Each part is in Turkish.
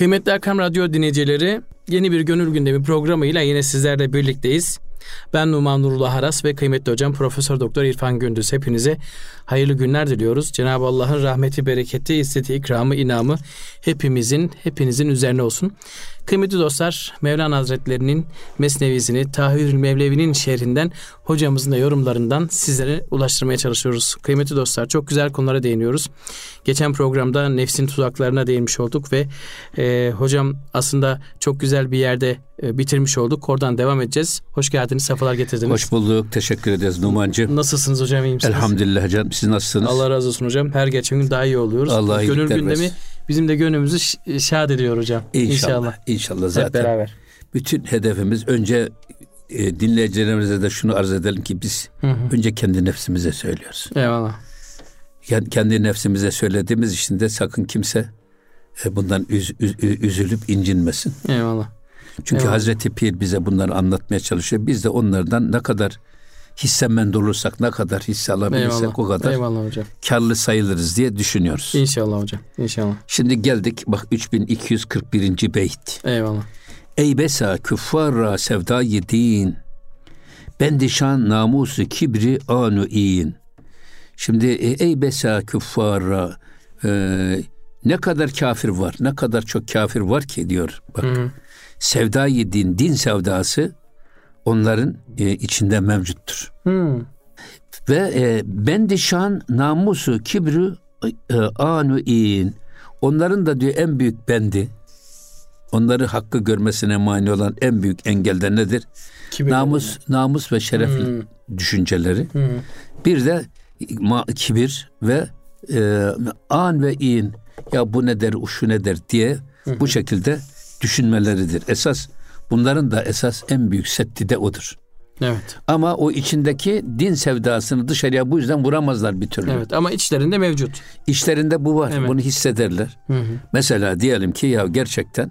Kıymetli Erkam Radyo dinleyicileri, yeni bir Gönül Gündemi programıyla yine sizlerle birlikteyiz. Ben Numan Nurullah Haras ve kıymetli hocam Profesör Doktor İrfan Gündüz. Hepinize hayırlı günler diliyoruz. Cenab-ı Allah'ın rahmeti, bereketi, izzeti, ikramı, inamı hepimizin, hepinizin üzerine olsun. Kıymetli dostlar, Mevlana Hazretlerinin Mesnevisini, Tahirül Mevlevi'nin şerhinden, hocamızın da yorumlarından sizlere ulaştırmaya çalışıyoruz. Kıymetli dostlar, çok güzel konulara değiniyoruz. Geçen programda nefsin tuzaklarına değinmiş olduk ve e, hocam aslında çok güzel bir yerde e, bitirmiş olduk. Oradan devam edeceğiz. Hoş geldiniz, sefalar getirdiniz. Hoş bulduk, teşekkür ederiz Numancığım. Nasılsınız hocam, iyi misiniz? Elhamdülillah hocam, siz nasılsınız? Allah razı olsun hocam. Her geçen gün daha iyi oluyoruz. Allah Gönül gündemi versin. bizim de gönlümüzü şad ediyor hocam. İnşallah. İnşallah, Hep zaten. beraber. Bütün hedefimiz önce e, dinleyicilerimize de şunu arz edelim ki biz Hı hı. önce kendi nefsimize söylüyoruz. Eyvallah. Yani kendi nefsimize söylediğimiz için de sakın kimse e, bundan üz- üz- üzülüp incinmesin. Eyvallah. Çünkü Eyvallah. Hazreti Pir bize bunları anlatmaya çalışıyor. Biz de onlardan ne kadar hissemend olursak, ne kadar hisse alabilirsek Eyvallah. o kadar Eyvallah hocam. karlı sayılırız diye düşünüyoruz. İnşallah hocam. İnşallah. Şimdi geldik bak 3241. beyt. Eyvallah. Ey besa küffara sevdayı din. Bendişan namusu kibri anu in. Şimdi e, ey besa küffara e, ne kadar kafir var, ne kadar çok kafir var ki diyor. Bak Hı hı. sevdayı din, din sevdası onların e, içinde mevcuttur. Hı. Ve e, bendişan namusu kibri e, anu in. Onların da diyor en büyük bendi. Onları hakkı görmesine mani olan en büyük engel de nedir? Kibir. Namus, namus ve şerefli Hmm. düşünceleri. Hı. Bir de ma- kibir ve e, an ve in. Ya bu ne der, şu ne der diye bu şekilde düşünmeleridir. Esas bunların da esas en büyük setti de odur. Evet. Ama o içindeki din sevdasını dışarıya bu yüzden vuramazlar bir türlü. Evet ama içlerinde mevcut. İşlerinde bu var. Evet. Bunu hissederler. Hı hı. Mesela diyelim ki ya gerçekten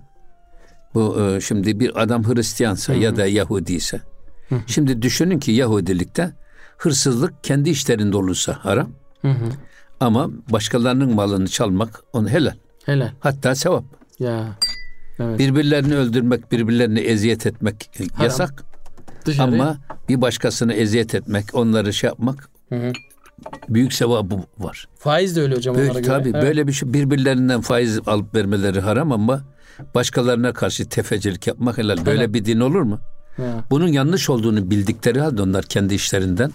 bu e, şimdi bir adam Hristiyansa ya da Yahudi ise. Şimdi düşünün ki Yahudilikte hırsızlık kendi işlerinde olursa haram Hı hı. ama başkalarının malını çalmak onu helal. Helal. Hatta sevap. Ya. Evet. Birbirlerini öldürmek, birbirlerini eziyet etmek e, yasak Dışarı. ama bir başkasını eziyet etmek, onları şey yapmak Hı hı. Büyük sevabı var. Faiz de öyle hocam onlara Böyle, göre. tabii Evet. böyle bir şey birbirlerinden faiz alıp vermeleri haram ama başkalarına karşı tefecilik yapmak helal. Böyle Helal. bir din olur mu? Ya. Bunun yanlış olduğunu bildikleri halde onlar kendi işlerinden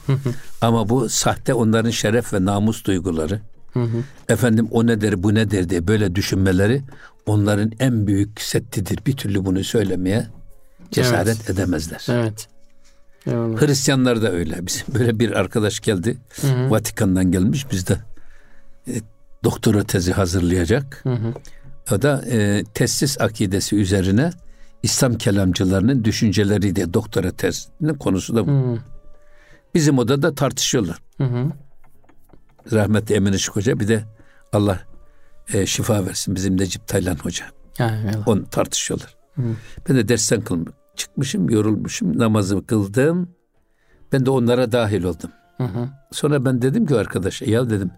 ama bu sahte onların şeref ve namus duyguları. Efendim o nedir bu nedir diye böyle düşünmeleri onların en büyük settidir. Bir türlü bunu söylemeye cesaret edemezler. Evet. Eyvallah. Hristiyanlar da öyle. Bizim böyle bir arkadaş geldi. Hı hı. Vatikan'dan gelmiş. Bizde e, doktora tezi hazırlayacak. Hı hı. O da e, testis akidesi üzerine İslam kelamcılarının düşünceleri diye doktora tezinin konusu da bu. Hı Bizim odada tartışıyorlar. hı. hı. Rahmetli Emin Işık Hoca bir de Allah e, şifa versin bizim Necip Taylan Hoca. Ha, eyvallah. Onu tartışıyorlar. Hı. Ben de dersten kılmış. Çıkmışım, yorulmuşum, namazımı kıldım. Ben de onlara dahil oldum. Hı hı. Sonra ben dedim ki arkadaşa ya dedim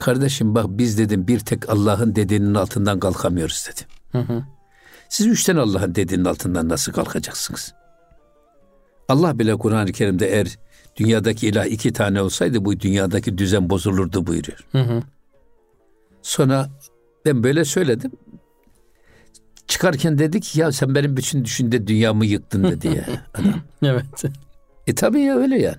kardeşim bak biz dedim bir tek Allah'ın dediğinin altından kalkamıyoruz dedim. Hı hı. Siz üç tane Allah'ın dediğinin altından nasıl kalkacaksınız? Allah bile Kur'an-ı Kerim'de eğer dünyadaki ilah iki tane olsaydı bu dünyadaki düzen bozulurdu buyuruyor. Hı hı. Sonra ben böyle söyledim. Çıkarken dedi ki ya sen benim bütün düşünde dünyamı yıktın dedi ya adam. Evet. E tabii ya öyle yani.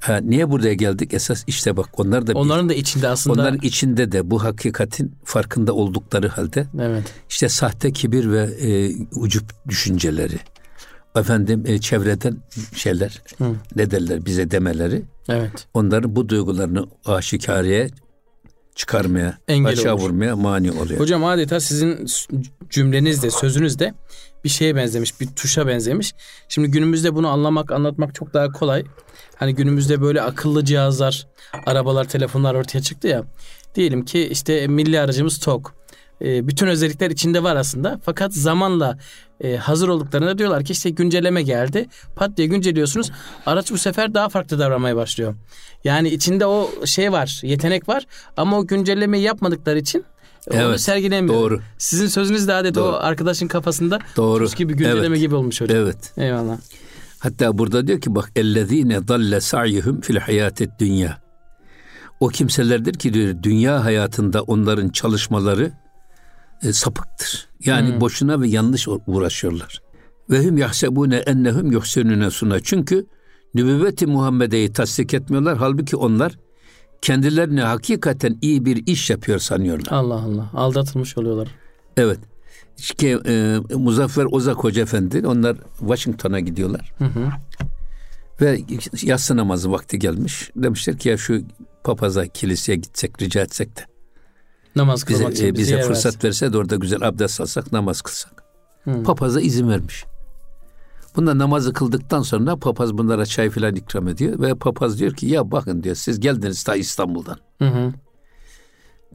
Ha, niye buraya geldik? Esas işte bak onlar da bir- Onların da içinde aslında. onların içinde de bu hakikatin farkında oldukları halde Evet. işte sahte kibir ve e, ucup düşünceleri efendim e, çevreden şeyler Hı. ne derler bize demeleri Evet. onların bu duygularını aşikareye çıkarmaya, Engel aşağı olur. vurmaya mani oluyor. Hocam adeta sizin cümlenizde, sözünüzde bir şeye benzemiş, bir tuşa benzemiş. Şimdi günümüzde bunu anlamak, anlatmak çok daha kolay. Hani günümüzde böyle akıllı cihazlar, arabalar, telefonlar ortaya çıktı ya. Diyelim ki işte milli aracımız TOG. E, bütün özellikler içinde var aslında. Fakat zamanla e, hazır olduklarında diyorlar ki işte güncelleme geldi. Pat diye güncelliyorsunuz. Araç bu sefer daha farklı davranmaya başlıyor. Yani içinde o şey var, yetenek var ama o güncellemeyi yapmadıkları için Onu Evet, sergilemiyor. doğru. Sizin sözünüz de adeta Doğru. o arkadaşın kafasında Doğru. gibi güncelleme Evet. gibi olmuş hocam. Evet. Eyvallah. Hatta burada diyor ki bak ellezine dalle sa'yuhum fil hayatet dünya. O kimselerdir ki diyor dünya hayatında onların çalışmaları e, sapıktır. Yani boşuna ve yanlış uğraşıyorlar. Ve hum yahsebune ennehum yuhsinune suna. Çünkü nübüvveti Muhammed'i tasdik etmiyorlar. Halbuki onlar kendilerine hakikaten iyi bir iş yapıyor sanıyorlar. Allah Allah. Aldatılmış oluyorlar. Evet. İşte, e, Muzaffer Ozak Hoca Efendi onlar Washington'a gidiyorlar. Hı hı. Ve yatsı namazı vakti gelmiş. Demişler ki ya şu papaza kiliseye gitsek rica etsek de Namaz bize, kılmak için e, bize yer fırsat versin. verse de orada güzel abdest alsak namaz kılsak. Hı. Papaza izin vermiş. Bunlar namazı kıldıktan sonra papaz bunlara çay filan ikram ediyor ve papaz diyor ki ya bakın diyor siz geldiniz ta İstanbul'dan. Hı hı.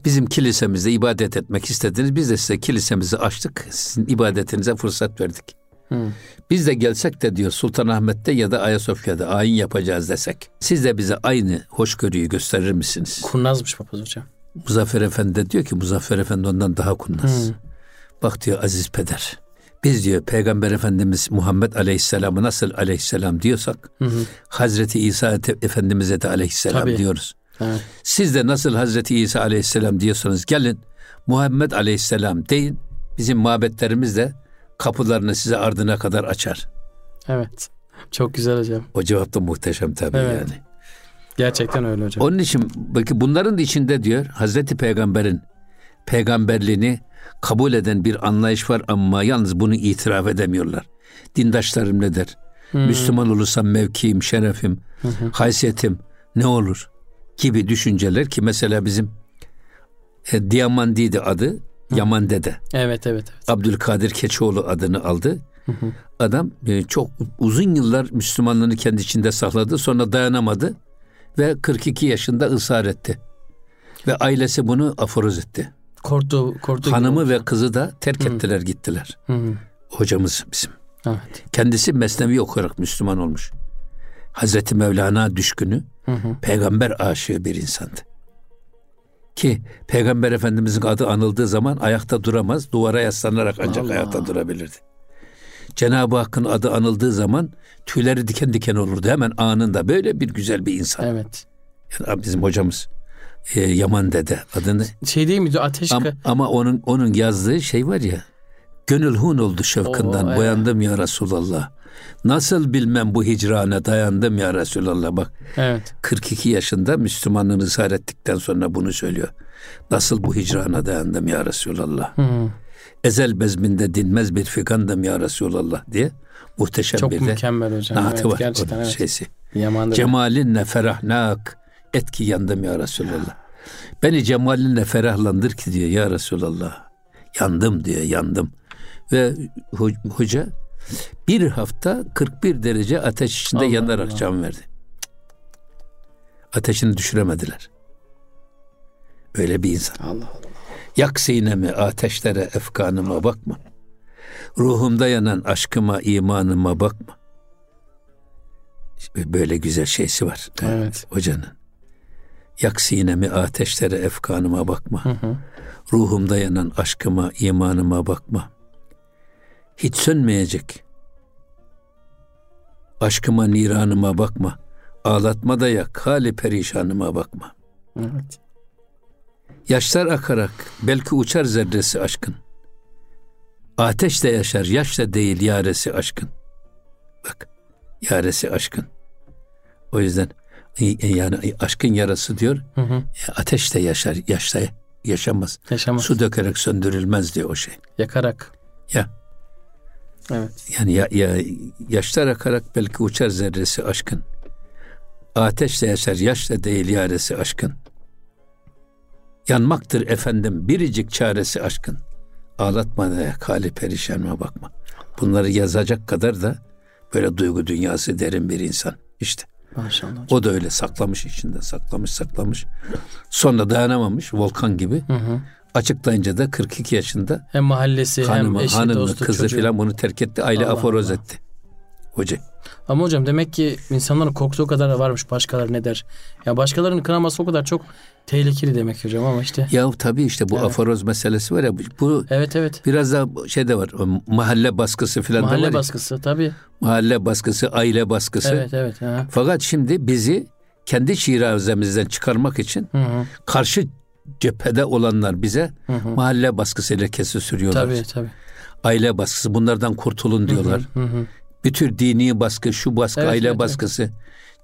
Bizim kilisemizde ibadet etmek istediniz. Biz de size kilisemizi açtık. Sizin ibadetinize fırsat verdik. Hı. Biz de gelsek de diyor Sultanahmet'te ya da Ayasofya'da ayin yapacağız desek. Siz de bize aynı hoşgörüyü gösterir misiniz? Kurnazmış papaz hocam. Muzaffer Efendi de diyor ki Muzaffer Efendi ondan daha kurnaz. Bak diyor aziz peder. Biz diyor Peygamber Efendimiz Muhammed Aleyhisselam'ı nasıl Aleyhisselam diyorsak Hı hı. Hazreti İsa Efendimiz'e de Aleyhisselam Tabii. diyoruz. Evet. Siz de nasıl Hazreti İsa Aleyhisselam diyorsanız gelin Muhammed Aleyhisselam deyin. Bizim mabetlerimiz de kapılarını size ardına kadar açar. Evet. Çok güzel hocam. O cevap da muhteşem tabii Evet. yani. Gerçekten öyle hocam. Onun için bakın bunların içinde diyor Hazreti Peygamber'in peygamberliğini kabul eden bir anlayış var ama yalnız bunu itiraf edemiyorlar. Dindaşlarım ne der? Müslüman olursam mevkiim, şerefim, haysiyetim ne olur? Gibi düşünceler ki mesela bizim e, Diamandidi adı Yaman Dede. Evet evet evet. Abdülkadir Keçioğlu adını aldı. Adam e, çok uzun yıllar Müslümanlığını kendi içinde sakladı. Sonra dayanamadı ve 42 yaşında ısrar etti. Ve ailesi bunu aforoz etti. Korktu, korktu. Hanımı ve kızı da terk ettiler gittiler. Hı hı. Hocamız bizim. Evet. Kendisi Mesnevi okuyarak Müslüman olmuş. Hazreti Mevlana düşkünü, Hı hı. peygamber aşığı bir insandı. Ki Peygamber Efendimizin adı anıldığı zaman ayakta duramaz, duvara yaslanarak ancak Allah. ayakta durabilirdi. Cenab-ı Hakk'ın adı anıldığı zaman tüyleri diken diken olurdu hemen anında. Böyle bir güzel bir insan. Evet. Yani bizim hocamız e, Yaman Dede adını Şey değil miydi? Ateş Am- ama onun onun yazdığı şey var ya. Gönül hun oldu şevkından Oo, evet. boyandım ya Resulallah. Nasıl bilmem bu hicrana dayandım ya Resulallah bak. Evet. 42 yaşında Müslümanlığını ısrar ettikten sonra bunu söylüyor. Nasıl bu hicrana dayandım ya Resulallah. Hı. Ezel bezminde dinmez bir figandım ya Resulallah diye muhteşem Çok bir de mükemmel hocam. naatı Evet, var. gerçekten evet. şeysi. Yamandır. Cemalinle ferahnak et ki yandım ya Resulallah. Beni cemalinle ferahlandır ki diyor ya Resulallah. Yandım diyor yandım. Ve ho- hoca bir hafta 41 derece ateş içinde Allah yanarak Allah. can verdi. Ateşini düşüremediler. Öyle bir insan. Allah Allah. Yak sinemi ateşlere efkanıma bakma. Ruhumda yanan aşkıma imanıma bakma. Böyle güzel şeysi var. Evet. Hocanın. Yak sinemi ateşlere efkanıma bakma. Hı hı. Ruhumda yanan aşkıma imanıma bakma. Hiç sönmeyecek. Aşkıma niranıma bakma. Ağlatma da yak hali perişanıma bakma. Evet. Yaşlar akarak belki uçar zerresi aşkın. Ateş de yaşar, yaş da değil yaresi aşkın. Bak, yaresi aşkın. O yüzden e, yani aşkın yarası diyor, Hı hı. e, ateş de yaşar, yaş da yaşamaz. Yaşamaz. Su dökerek söndürülmez diyor o şey. Yakarak. Ya Evet. yani ya, ya yaşlar akarak belki uçar zerresi aşkın. Ateş de yaşar, yaş da değil yaresi aşkın. Yanmaktır efendim biricik çaresi aşkın. Ağlatma da hali perişanıma bakma. Bunları yazacak kadar da böyle duygu dünyası derin bir insan. İşte Maşallah. o da öyle saklamış içinde saklamış saklamış. Sonra dayanamamış volkan gibi. Hı hı. Açıklayınca da 42 yaşında Hem mahallesi hanımı, hem eşi hanımı, dostu kızı çocuğu. filan bunu terk etti. Aile Allah aforoz Allah. etti. Hoca. Ama hocam demek ki insanların korktuğu kadar da varmış başkaları ne der. Ya başkalarının kınaması o kadar çok tehlikeli demek hocam ama işte. Ya tabii işte bu Evet. aforoz meselesi var ya bu- Evet evet. biraz da şey de var. o Mahalle baskısı falan da var. Mahalle ya. baskısı tabii. Mahalle baskısı, aile baskısı. Evet evet. Ha. Fakat şimdi bizi kendi şirazemizden çıkarmak için Hı hı. karşı cephede olanlar bize Hı hı. mahalle baskısı lekesi sürüyorlar. Tabii tabii. Aile baskısı bunlardan kurtulun diyorlar. Hı hı. Bir tür dini baskı, şu baskı, Evet, aile evet, baskısı,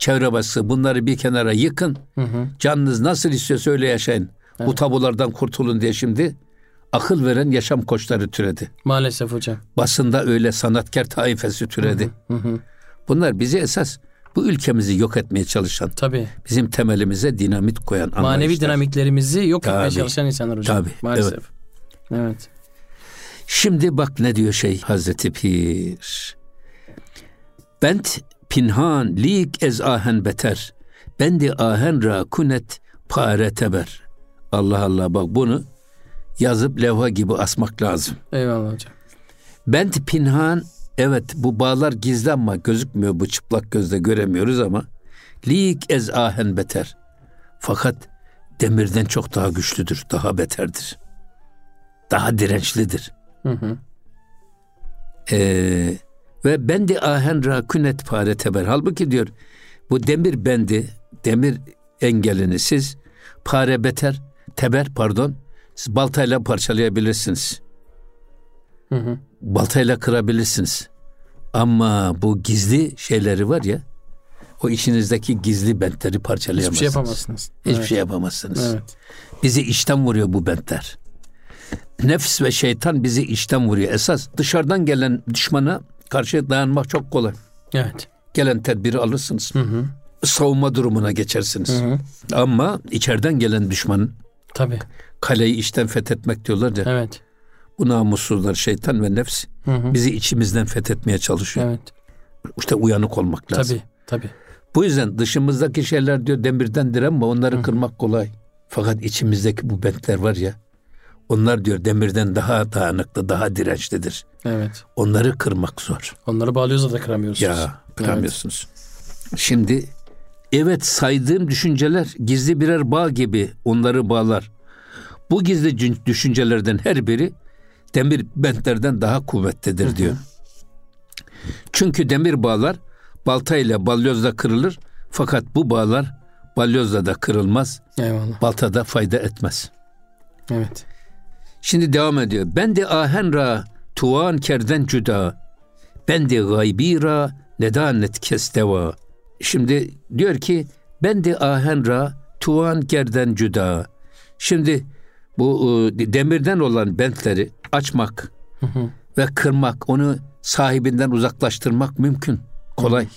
çevre baskısı bunları bir kenara yıkın. Hı hı. Canınız nasıl istiyorsa öyle yaşayın. Bu tabulardan kurtulun diye şimdi akıl veren yaşam koçları türedi. Maalesef hocam. Basında öyle sanatkar taifesi türedi. Hı hı. Bunlar bizi esas bu ülkemizi yok etmeye çalışan, Tabii. bizim temelimize dinamit koyan Manevi anlayışlar. dinamiklerimizi yok etmeye Tabii. çalışan insanlar hocam. Tabii, Maalesef. Evet. Şimdi bak ne diyor şey Hazreti Pir. Bent pinhan lik ez ahen beter. Bendi ahen ra kunet pare teber. Allah Allah bak bunu yazıp levha gibi asmak lazım. Eyvallah hocam. Bent pinhan evet bu bağlar gizli ama gözükmüyor bu çıplak gözle göremiyoruz ama lik ez ahen beter. Fakat demirden çok daha güçlüdür, daha beterdir. Daha dirençlidir. Hı hı. Ee, ve bendi ahen ra künet pare teber. Halbuki diyor bu demir bendi, demir engelini siz pare beter, teber pardon, siz baltayla parçalayabilirsiniz. Hı hı. Baltayla kırabilirsiniz. Ama bu gizli şeyleri var ya, o içinizdeki gizli bentleri Hiçbir parçalayamazsınız. şey yapamazsınız. Hiçbir evet. şey yapamazsınız. Evet. Bizi içten vuruyor bu bentler. Nefs ve şeytan bizi içten vuruyor. Esas dışarıdan gelen düşmana karşı dayanmak çok kolay. Evet. Gelen tedbiri alırsınız. Hı hı. Savunma durumuna geçersiniz. Hı hı. Ama içeriden gelen düşmanın Tabii. kaleyi içten fethetmek diyorlar ya. Evet. Bu namussuzlar şeytan ve nefs Hı hı. bizi içimizden fethetmeye çalışıyor. Evet. İşte uyanık olmak lazım. Tabii. Tabii. Bu yüzden dışımızdaki şeyler diyor demirden direnme onları kırmak kolay. Fakat içimizdeki bu bentler var ya onlar diyor demirden daha dayanıklı, daha dirençlidir. Evet. Onları kırmak zor. Onları bağlıyoruz da kıramıyorsunuz. Ya kıramıyorsunuz. Şimdi evet saydığım düşünceler gizli birer bağ gibi onları bağlar. Bu gizli düşüncelerden her biri demir bentlerden daha kuvvetlidir diyor. Çünkü demir bağlar baltayla balyozla kırılır fakat bu bağlar balyozla da kırılmaz, Eyvallah. baltada fayda etmez. Evet. Şimdi devam ediyor. Ben de ahen ra tuan kerden cüda. Ben de gaybi ra nedanet kesteva. Şimdi diyor ki ben de ahen ra tuan kerden cüda. Şimdi bu e, demirden olan bentleri açmak Hı hı. ve kırmak, onu sahibinden uzaklaştırmak mümkün. Kolay.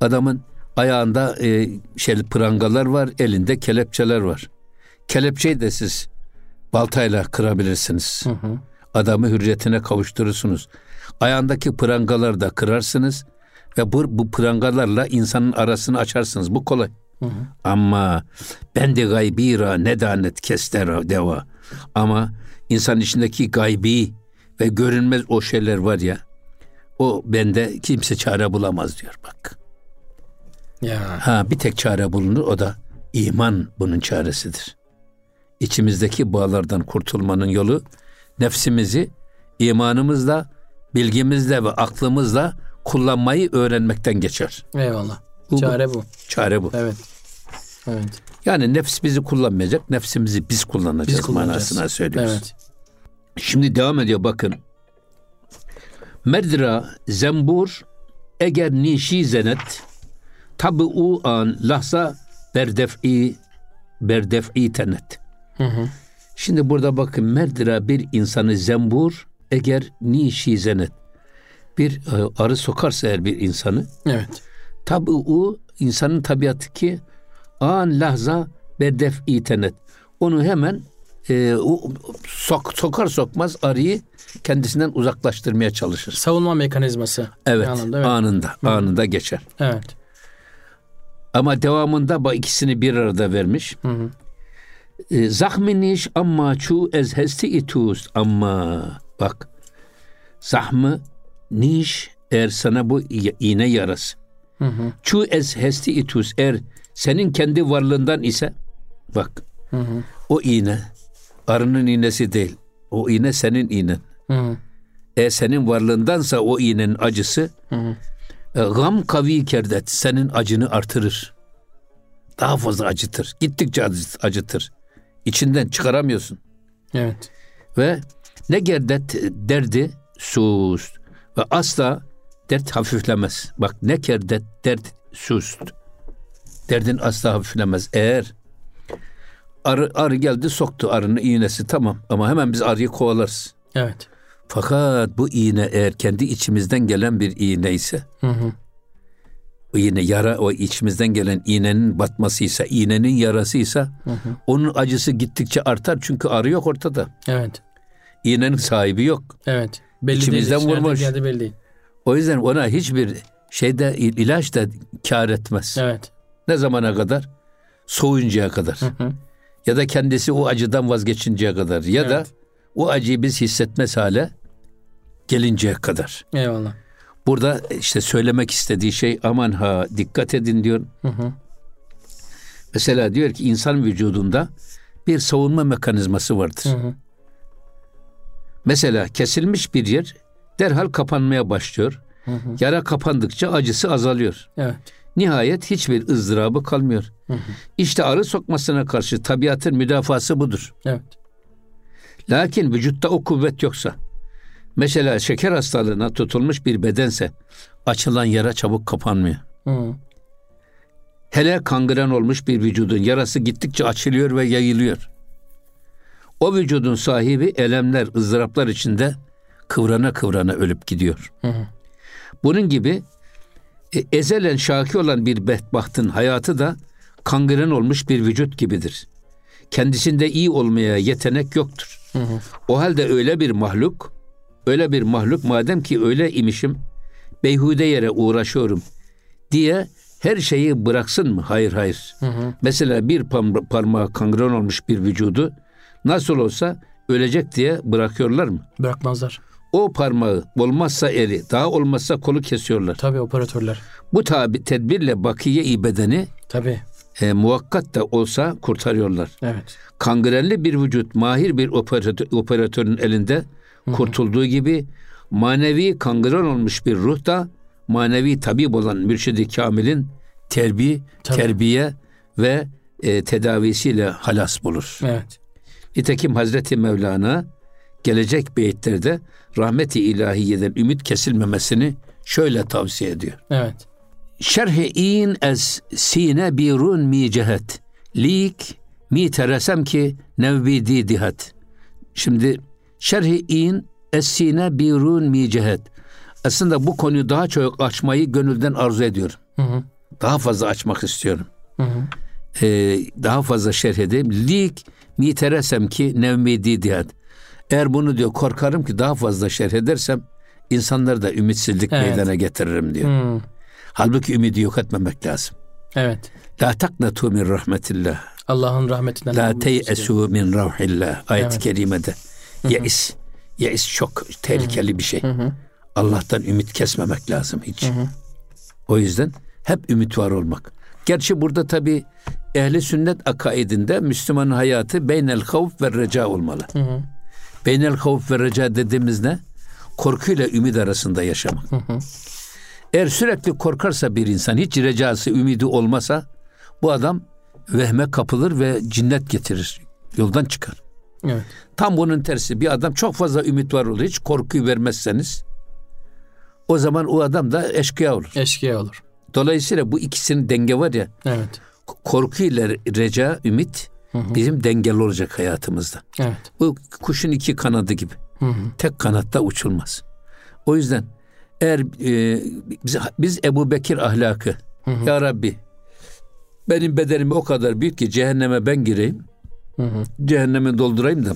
Adamın ayağında e, şey prangalar var, elinde kelepçeler var. Kelepçeyi de siz baltayla kırabilirsiniz. Hı hı. Adamı hürriyetine kavuşturursunuz. Ayağındaki prangaları da kırarsınız ve bu, bu prangalarla insanın arasını açarsınız. Bu kolay. Hı hı. Ama ben de gaybira nedanet kester deva. Ama insan içindeki gaybi ve görünmez o şeyler var ya. O bende kimse çare bulamaz diyor bak. Ya. Ha bir tek çare bulunur o da iman bunun çaresidir. İçimizdeki bağlardan kurtulmanın yolu nefsimizi imanımızla, bilgimizle ve aklımızla kullanmayı öğrenmekten geçer. Eyvallah. Bu- Çare bu. Çare bu. Evet. Evet. Yani nefs bizi kullanmayacak, nefsimizi biz kullanacağız, Biz kullanacağız. manasına söylüyoruz. Evet. Şimdi devam ediyor bakın. Merdra zembur eğer nişi zenet tabi u an lahza berdef'i berdef'i tenet. Hı hı. Şimdi burada bakın merdra bir insanı zembur eğer nişi zenet bir e, arı sokarsa eğer bir insanı Evet. tabi u insanın tabiatı ki an lahza berdef'i tenet. Onu hemen e, o- sok, sokar sokmaz arıyı kendisinden uzaklaştırmaya çalışır. Savunma mekanizması. Evet, anlamda, evet. anında, anında geçer. Evet. Ama devamında bu ikisini bir arada vermiş. Hı hı. E, Zahminiş amma çu ez hesti itust amma bak zahmı niş eğer sana bu iğne yarası. Hı hı. Çu es hesti itus eğer senin kendi varlığından ise bak Hı hı. o iğne arının iğnesi değil. O iğne senin iğnen. Hı hı. Eğer senin varlığındansa o iğnenin acısı Hı hı. e, gam kavi kerdet senin acını artırır. Daha fazla acıtır. Gittikçe acı- acıtır. İçinden çıkaramıyorsun. Evet. Ve ne gerdet derdi sus ve asla dert hafiflemez. Bak ne kerdet dert sus. Derdin asla hafiflemez. Eğer arı, arı geldi soktu arının iğnesi tamam ama hemen biz arıyı kovalarız. Evet. Fakat bu iğne eğer kendi içimizden gelen bir iğne ise Hı hı. O iğne yara o içimizden gelen iğnenin batmasıysa, iğnenin yarasıysa onun acısı gittikçe artar çünkü arı yok ortada. Evet. İğnenin sahibi yok. Evet. Belli İçimizden değil. Vurmuş. Geldi belli değil. O yüzden ona hiçbir şeyde il- ilaç da kar etmez. Evet. Ne zamana kadar? Soğuyuncaya kadar. Hı hı. Ya da kendisi o acıdan vazgeçinceye kadar. Ya da Evet. o acıyı biz hissetmez hale gelinceye kadar. Eyvallah. Burada işte söylemek istediği şey aman ha dikkat edin diyor. Hı hı. Mesela diyor ki insan vücudunda bir savunma mekanizması vardır. Hı hı. Mesela kesilmiş bir yer derhal kapanmaya başlıyor. Hı hı. Yara kapandıkça acısı azalıyor. Evet. Nihayet hiçbir ızdırabı kalmıyor. İşte arı sokmasına karşı tabiatın müdafası budur. Evet. Lakin vücutta o kuvvet yoksa, mesela şeker hastalığına tutulmuş bir bedense açılan yara çabuk kapanmıyor. Hı hı. Hele kangren olmuş bir vücudun yarası gittikçe açılıyor ve yayılıyor. O vücudun sahibi elemler, ızdıraplar içinde kıvrana kıvrana ölüp gidiyor. Hı hı. Bunun gibi e, ezelen şaki olan bir bedbahtın hayatı da kangren olmuş bir vücut gibidir. Kendisinde iyi olmaya yetenek yoktur. Hı hı. O halde öyle bir mahluk, öyle bir mahluk madem ki öyle imişim, beyhude yere uğraşıyorum diye her şeyi bıraksın mı? Hayır hayır. Hı hı. Mesela bir parmağı kangren olmuş bir vücudu nasıl olsa ölecek diye bırakıyorlar mı? Bırakmazlar. O parmağı olmazsa eli, daha olmazsa kolu kesiyorlar. Tabii operatörler. Bu tabi tedbirle bakiye-i bedeni Tabii. e, muvakkat da olsa kurtarıyorlar. Evet. Kangrenli bir vücut mahir bir operatör, operatörün elinde kurtulduğu gibi manevi kangren olmuş bir ruh da manevi tabip olan mürşidi kamilin terbi, Tabii. terbiye ve e, tedavisiyle halas bulur. Evet. Nitekim Hazreti Mevlana gelecek beyitlerde rahmeti ilahiyeden ümit kesilmemesini şöyle tavsiye ediyor. Evet. Şerhi in ez sine birun mi cehet. Lik mi teresem ki nevbidi dihat. Şimdi şerhi in ez sine birun mi cehet. Aslında bu konuyu daha çok açmayı gönülden arzu ediyorum. Hı hı. Daha fazla açmak istiyorum. Hı hı. Ee, daha fazla şerh edeyim. Lik mi teresem ki nevbidi dihat. Eğer bunu diyor korkarım ki daha fazla şerh edersem insanları da ümitsizlik Evet. meydana getiririm diyor. Hı. Halbuki ümidi yok etmemek lazım. Evet. La taknatu min rahmetillah. Allah'ın rahmetinden. La teyesu min ravhillah. Ayet-i Evet. kerimede. Yeis. Yeis çok tehlikeli bir şey. Allah'tan ümit kesmemek lazım hiç. O yüzden hep ümit var olmak. Gerçi burada tabi ehli sünnet akaidinde Müslümanın hayatı beynel havf ve reca olmalı. Hı hı. Beynel havf ve reca dediğimiz ne? Korkuyla ümit arasında yaşamak. Eğer sürekli korkarsa bir insan hiç recası, ümidi olmasa bu adam vehme kapılır ve cinnet getirir. Yoldan çıkar. Evet. Tam bunun tersi bir adam çok fazla ümit var olur. Hiç korkuyu vermezseniz o zaman o adam da eşkıya olur. Eşkıya olur. Dolayısıyla bu ikisinin denge var ya Evet. korku ile reca, ümit bizim dengeli olacak hayatımızda. Evet. Bu kuşun iki kanadı gibi. Hı hı. Tek kanatta uçulmaz. O yüzden eğer e, biz, biz Ebu Bekir ahlakı Ya Rabbi benim bedenim o kadar büyük ki cehenneme ben gireyim. Hı hı. Cehennemi doldurayım da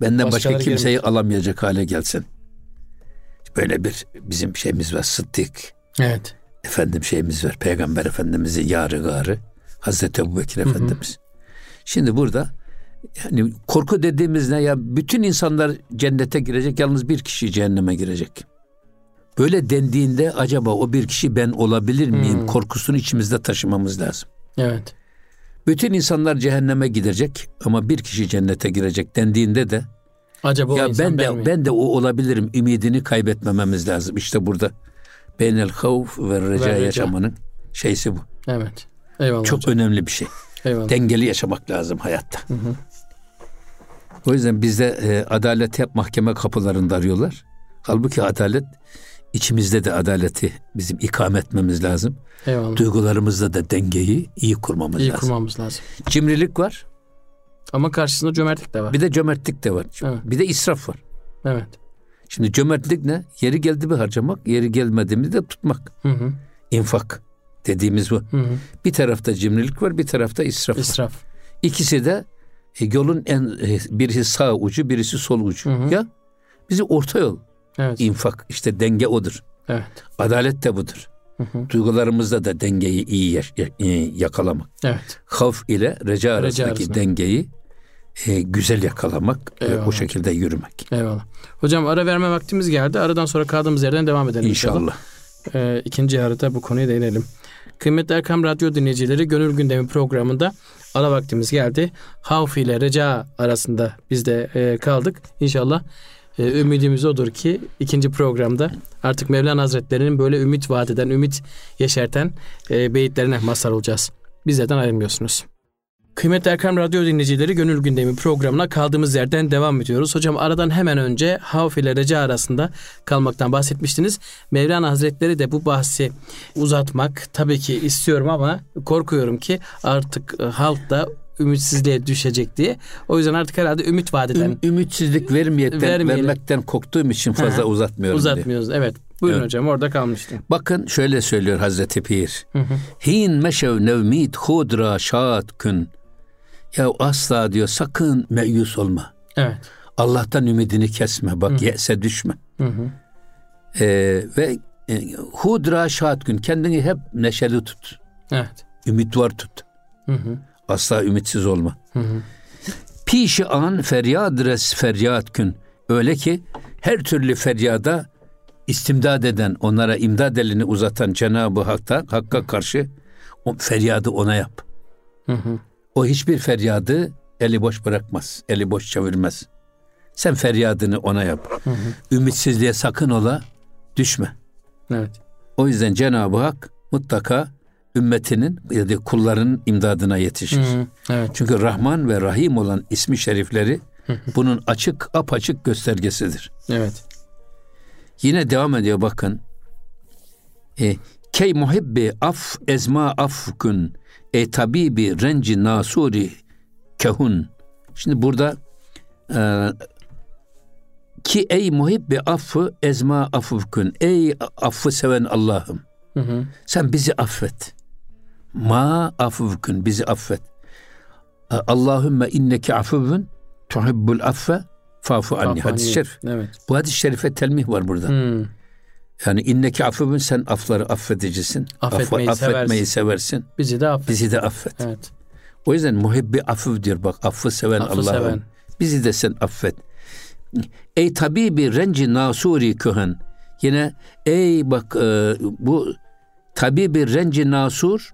benden başka kimseyi alamayacak hale gelsin. Böyle bir bizim şeyimiz var Sıddık. Evet. Efendim şeyimiz var. Peygamber Efendimizin yarı garı. Hazreti Ebu Bekir Efendimiz. Şimdi burada yani korku dediğimiz ne ya bütün insanlar cennete girecek yalnız bir kişi cehenneme girecek. Böyle dendiğinde acaba o bir kişi ben olabilir miyim Hmm. korkusunu içimizde taşımamız lazım. Evet. Bütün insanlar cehenneme gidecek ama bir kişi cennete girecek dendiğinde de Acaba ya ben de miyim? ben de o olabilirim ümidini kaybetmememiz lazım. İşte burada beynel havf ve reca Ve reca. yaşamanın şeysi bu. Evet. Eyvallah Çok hocam. önemli bir şey. Eyvallah. Dengeli yaşamak lazım hayatta. O yüzden bizde e, adalet hep mahkeme kapılarında arıyorlar. Halbuki adalet içimizde de adaleti bizim ikame etmemiz lazım. Eyvallah. Duygularımızda da dengeyi iyi kurmamız İyi lazım. kurmamız lazım. Cimrilik var. Ama karşısında cömertlik de var. Bir de cömertlik de var. Evet. Bir de israf var. Evet. Şimdi cömertlik ne? Yeri geldi mi harcamak, yeri gelmedi mi de tutmak. Hı hı. İnfak dediğimiz bu. Hı hı. Bir tarafta cimrilik var, bir tarafta israf var. İsraf. İkisi de e, yolun en e, birisi sağ ucu, birisi sol ucu. Hı hı. Ya bizi orta yol Evet. infak işte denge odur. Evet. Adalet de budur. Hı hı. Duygularımızda da dengeyi iyi e, yakalamak. Evet. Havf ile reca arasındaki arasında. dengeyi e, güzel yakalamak, Eyvallah. o şekilde yürümek. Eyvallah. Hocam ara verme vaktimiz geldi. Aradan sonra kaldığımız yerden devam edelim. İnşallah. Ee, ikinci yarıda bu konuya değinelim. Kıymetli Erkam Radyo dinleyicileri Gönül Gündemi programında ara vaktimiz geldi. Havf ile Reca arasında biz de e, kaldık. İnşallah e, ümidimiz odur ki ikinci programda artık Mevlana Hazretleri'nin böyle ümit vaat eden, ümit yeşerten e, beyitlerine mazhar olacağız. Bizlerden ayrılmıyorsunuz. Kıymetli Erkam Radyo dinleyicileri Gönül Gündemi programına kaldığımız yerden devam ediyoruz. Hocam aradan hemen önce Havf ile Reca arasında kalmaktan bahsetmiştiniz. Mevlana Hazretleri de bu bahsi uzatmak tabii ki istiyorum ama korkuyorum ki artık e, halk da ümitsizliğe düşecek diye. O yüzden artık herhalde ümit vaat eden Üm- ümitsizlik vermeyetten, Vermeyelim. vermekten korktuğum için fazla uzatmıyorum. diye. uzatmıyoruz. Evet. Buyurun Evet. hocam orada kalmıştım. Bakın şöyle söylüyor Hazreti Pir. Hin meşev nevmit hudra şaat kün. Ya asla diyor sakın meyus olma. Evet. Allah'tan ümidini kesme. Bak Hı. yese düşme. Hı hı. Ee, ve e, hudra şaat gün kendini hep neşeli tut. Evet. Ümit var tut. Hı hı. Asla ümitsiz olma. Hı hı. Pişi an feryad res feryat gün. Öyle ki her türlü feryada istimdad eden, onlara imdad elini uzatan Cenab-ı Hak'ta, Hakk'a karşı o feryadı ona yap. Hı hı. O hiçbir feryadı eli boş bırakmaz, eli boş çevirmez. Sen feryadını ona yap. Hı hı. Ümitsizliğe sakın ola düşme. Evet. O yüzden Cenab-ı Hak mutlaka ümmetinin ya da kullarının imdadına yetişir. Hı. Evet. Çünkü Rahman ve Rahim olan ismi şerifleri bunun açık apaçık göstergesidir. Evet. Yine devam ediyor bakın. E, Key muhibbi af ezma afkun e tabibi renci nasuri kehun. Şimdi burada e, ki ey muhibbi affı ezma afkun. Ey affı seven Allah'ım. Hı hı. Sen bizi affet. Ma afuvkun bizi affet. E, Allahümme inneke afuvun tuhibbul affe fafu anni. Hadis-i şerif. Evet. Bu hadis-i şerife telmih var burada. Hı. Yani inneke afuvun sen afları affedicisin. Affetmeyi affetmeyi seversin. seversin. Bizi de affet. Bizi de affet. Evet. O yüzden muhibbi afuv diyor bak affı seven Affı Allah'ım. seven. Bizi de sen affet. Ey tabibi renci nasuri köhen. Yine ey bak e, bu tabibi renci nasur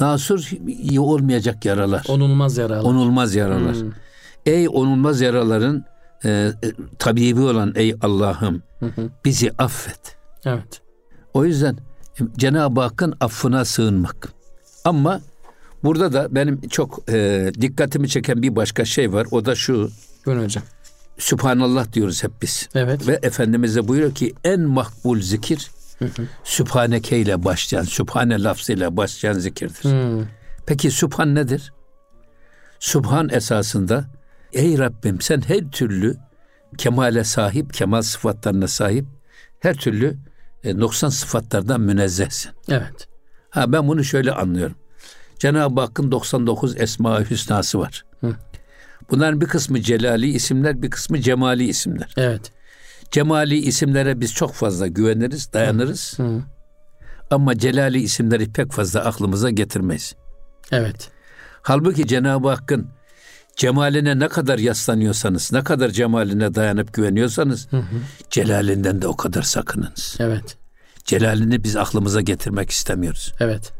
nasur iyi olmayacak yaralar. Onulmaz yaralı. Onulmaz yaralar. Hı. Ey onulmaz yaraların e, e, tabibi olan ey Allah'ım Hı hı. bizi affet. Evet. O yüzden Cenab-ı Hakk'ın affına sığınmak. Ama burada da benim çok e, dikkatimi çeken bir başka şey var. O da şu. Buyurun hocam. Sübhanallah diyoruz hep biz. Evet. Ve Efendimiz de buyuruyor ki en makbul zikir Sübhaneke ile başlayan, Sübhane lafzıyla başlayan zikirdir. Hı. Peki Sübhan nedir? Sübhan esasında ey Rabbim sen her türlü kemale sahip, kemal sıfatlarına sahip her türlü e, noksan sıfatlardan münezzehsin. Evet. Ha ben bunu şöyle anlıyorum. Cenab-ı Hakk'ın 99 Esma-i Hüsnası var. Hı. Bunların bir kısmı celali isimler, bir kısmı cemali isimler. Evet. Cemali isimlere biz çok fazla güveniriz, dayanırız. Hı. Ama celali isimleri pek fazla aklımıza getirmeyiz. Evet. Halbuki Cenab-ı Hakk'ın Cemaline ne kadar yaslanıyorsanız, ne kadar cemaline dayanıp güveniyorsanız, celalinden de o kadar sakınınız. Evet. Celalini biz aklımıza getirmek istemiyoruz. Evet.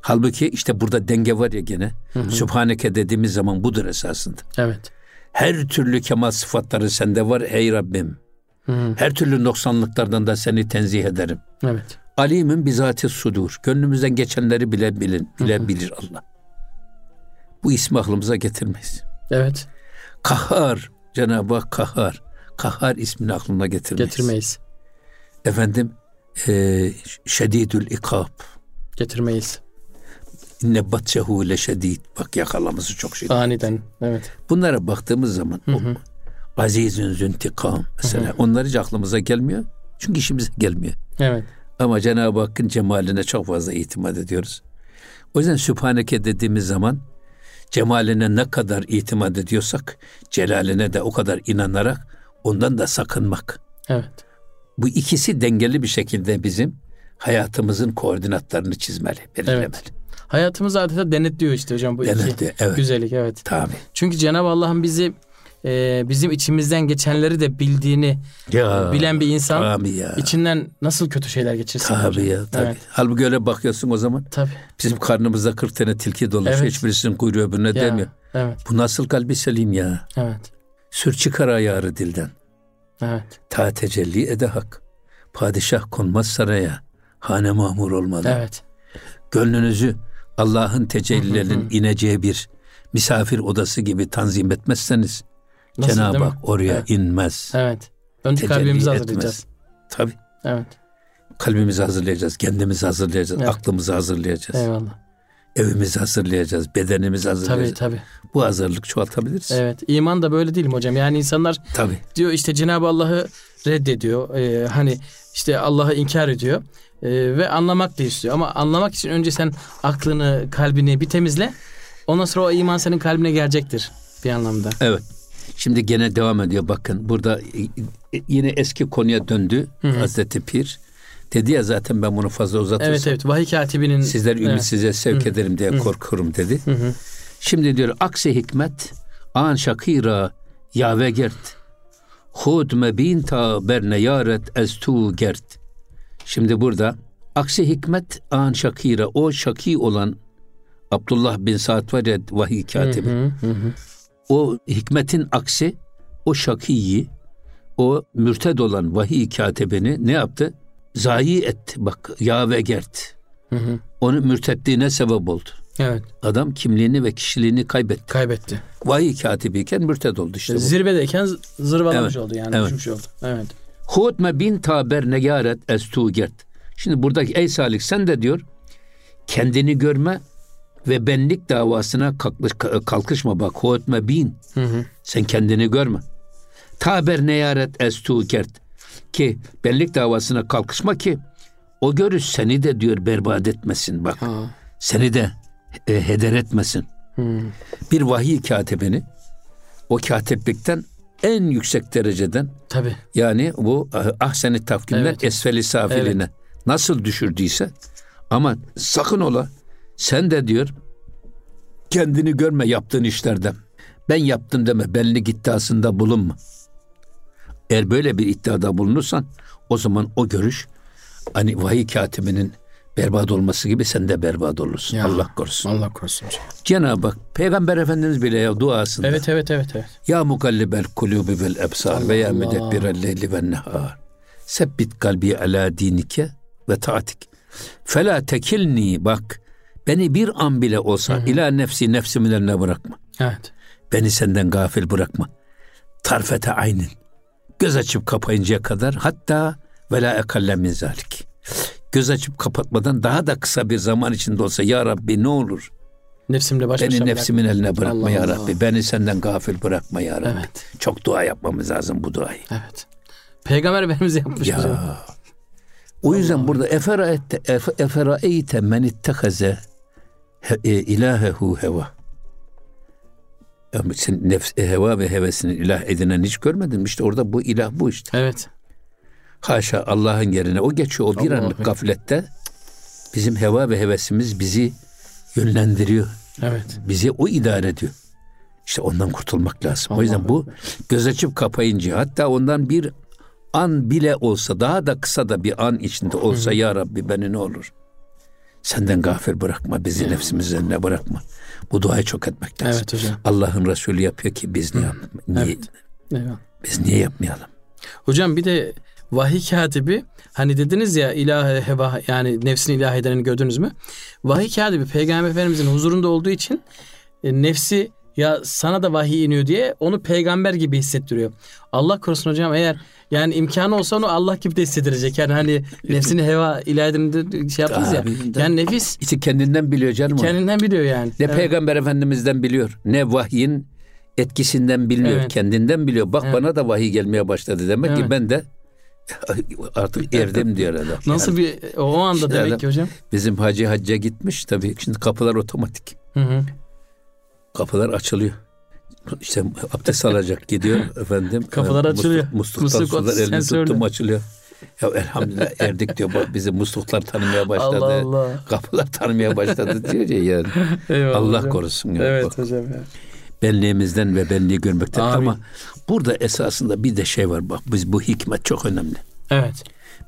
Halbuki işte burada denge var ya gene. Sübhaneke dediğimiz zaman budur esasında. Evet. Her türlü kemal sıfatları sende var ey Rabbim. Hı. Her türlü noksanlıklardan da seni tenzih ederim. Evet. Alimin bizati sudur. Gönlümüzden geçenleri bile bilin, bile bilir Allah. Bu ismi aklımıza getirmeyiz. Evet. Kahhar, Cenab-ı Hak kahhar. Kahhar ismini aklına getirmeyiz. Getirmeyiz. Efendim, e, şedidül ikab. Getirmeyiz. İnne batşehu le şedid. Bak yakalaması çok şey. Aniden. Evet. Bunlara baktığımız zaman o azizün züntikam mesela onlar hiç aklımıza gelmiyor. Çünkü işimize gelmiyor. Evet. Ama Cenab-ı Hakk'ın cemaline çok fazla itimat ediyoruz. O yüzden Sübhaneke dediğimiz zaman cemaline ne kadar itimat ediyorsak celaline de o kadar inanarak ondan da sakınmak. Evet. Bu ikisi dengeli bir şekilde bizim hayatımızın koordinatlarını çizmeli, belirlemeli. Evet. Hayatımız adeta denetliyor işte hocam bu Denetliyor, iki evet. güzellik evet. Tabii. Çünkü Cenab-ı Allah'ın bizi e, bizim içimizden geçenleri de bildiğini Ya, bilen bir insan ya. içinden nasıl kötü şeyler geçirsin Tabii hocam? ya tabii. Evet. Halbuki öyle bakıyorsun o zaman Tabii. bizim karnımızda 40 tane tilki dolaşıyor. Evet. Hiçbirisinin kuyruğu öbürüne Ya, değmiyor. Evet. Bu nasıl kalbi selim ya? Evet. Sür çıkar ayarı dilden. Evet. Ta tecelli ede hak. Padişah konmaz saraya. Hane mahmur olmalı. Evet. Gönlünüzü Allah'ın tecellilerinin ineceği bir misafir odası gibi tanzim etmezseniz Nasıl, Cenab-ı? Hak oraya Evet. inmez. Evet. Önce Tecelli kalbimizi etmez. hazırlayacağız. Tabii. Evet. Kalbimizi hazırlayacağız, kendimizi hazırlayacağız, Evet. aklımızı hazırlayacağız, Eyvallah. evimizi hazırlayacağız, bedenimizi Tabii hazırlayacağız. tabii. Bu hazırlık çoğaltabiliriz. Evet. İman da böyle değil mi hocam? Yani insanlar Tabii. diyor işte Cenab-ı Allah'ı reddediyor. Ee, hani işte Allah'ı inkar ediyor. Ee, ve anlamak da istiyor. Ama anlamak için önce sen aklını, kalbini bir temizle. Ondan sonra o iman senin kalbine gelecektir bir anlamda. Evet. Şimdi gene devam ediyor bakın. Burada e, e, yine eski konuya döndü Hazreti Pir. Dedi ya zaten ben bunu fazla uzatırsam Evet evet. Vahiy katibinin sizler ümit Evet. size sevk ederim diye korkuyorum dedi. Şimdi diyor aksi hikmet an şakira yave gert. Hud mebin ta berne yaret ez tu gert. Şimdi burada aksi hikmet an şakira o şaki olan Abdullah bin Sa'd var ya vahiy katibi. Hı hı hı. O hikmetin aksi o şakiyi o mürted olan vahiy katibini ne yaptı? Zayi etti. Bak ya ve gert. Hı hı. Onu mürtetliğine sebep oldu. Evet. Adam kimliğini ve kişiliğini kaybetti. Kaybetti. Vahiy katibiyken mürted oldu işte bu. Zirvedeyken zırvalamış Evet, oldu yani. evet. Düşmüş oldu. Evet. Hutme bin taber negaret estu gert. Şimdi buradaki ey salik sen de diyor kendini görme ve benlik davasına kalkış, kalkışma bak. Hutme bin Hı hı. sen kendini görme. Taber neyaret estu gert ki benlik davasına kalkışma ki o görüş seni de diyor berbat etmesin bak. Ha. Seni de e, heder etmesin. Hı. Bir vahiy katibini o katiplikten en yüksek dereceden Tabii. yani bu ah, ahseni tafkimden Evet. esfeli safiline nasıl düşürdüyse ama sakın ola sen de diyor kendini görme yaptığın işlerden. Ben yaptım deme belli iddiasında bulunma. Eğer böyle bir iddiada bulunursan o zaman o görüş hani vahiy katibinin berbat olması gibi sen de berbat olursun. Ya. Allah korusun. Allah korusun. Cenab-ı Hak Peygamber Efendimiz bile ya duasında Evet evet evet evet. ya mukallibel kulubi vel ebsar ve ya müdebbirel leyli ve nehar. Sebbit kalbi ala dinike ve taatik. Fela tekilni bak beni bir an bile olsa ila nefsi nefsimin eline bırakma. Evet. Beni senden gafil bırakma. Tarfete aynin. Göz açıp kapayıncaya kadar hatta ve la ekalle min zalik. Göz açıp kapatmadan daha da kısa bir zaman içinde olsa ya Rabbi ne olur Nefsimle baş Beni nefsimin eline bırakma Allah ya Allah. Rabbi. Beni senden gafil bırakma ya Rabbi. Evet. Çok dua yapmamız lazım bu duayı. Evet. Peygamber Efendimiz yapmış hocam. Ya. O yüzden burada eferaette efe- eferaeyte men ittehaze ilahehu heva. Ama sen nefs, e, heva ve hevesini ilah edinen hiç görmedin mi? İşte orada bu ilah bu işte. Evet. Haşa Allah'ın yerine o geçiyor. O bir Allah anlık Allah. gaflette bizim heva ve hevesimiz bizi yönlendiriyor. Evet. Bizi o idare ediyor. İşte ondan kurtulmak lazım. Allah o yüzden bu göz açıp kapayınca hatta ondan bir an bile olsa daha da kısa da bir an içinde olsa ya Rabbi beni ne olur senden gafir bırakma bizi nefsimizden ne bırakma. Bu duayı çok etmek lazım. Evet hocam. Allah'ın Resulü yapıyor ki biz niye, niye evet. Evet. biz niye yapmayalım? Hocam bir de vahiy katibi hani dediniz ya ilah heva yani nefsini ilah edenini gördünüz mü? Vahiy katibi peygamber efendimizin huzurunda olduğu için e, nefsi ya sana da vahiy iniyor diye onu peygamber gibi hissettiriyor. Allah korusun hocam eğer yani imkanı olsa onu Allah gibi de hissettirecek. Yani hani nefsini heva ilahidinde şey yaptınız ya. Yani nefis. İşte kendinden biliyor canım Kendinden biliyor yani. Ne evet. peygamber efendimizden biliyor ne vahyin etkisinden bilmiyor. Evet. Kendinden biliyor. Bak evet. bana da vahiy gelmeye başladı. Demek evet. ki ben de artık erdim diyor adam. Nasıl yani, bir o anda işte demek adam, ki hocam? Bizim hacı hacca gitmiş tabii. Şimdi kapılar otomatik. Hı hı. Kapılar açılıyor. İşte abdest alacak gidiyor efendim. Kapılar açılıyor. Musluktan Musluk sular elini tuttum açılıyor. Ya elhamdülillah erdik diyor. Bizi musluklar tanımaya başladı. Allah Allah. Kapılar tanımaya başladı diyor ya yani. Eyvallah Allah hocam. korusun. Ya. Evet Bak. hocam ya. Benliğimizden ve benliği görmekten Amin. ama burada esasında bir de şey var bak biz bu hikmet çok önemli. Evet.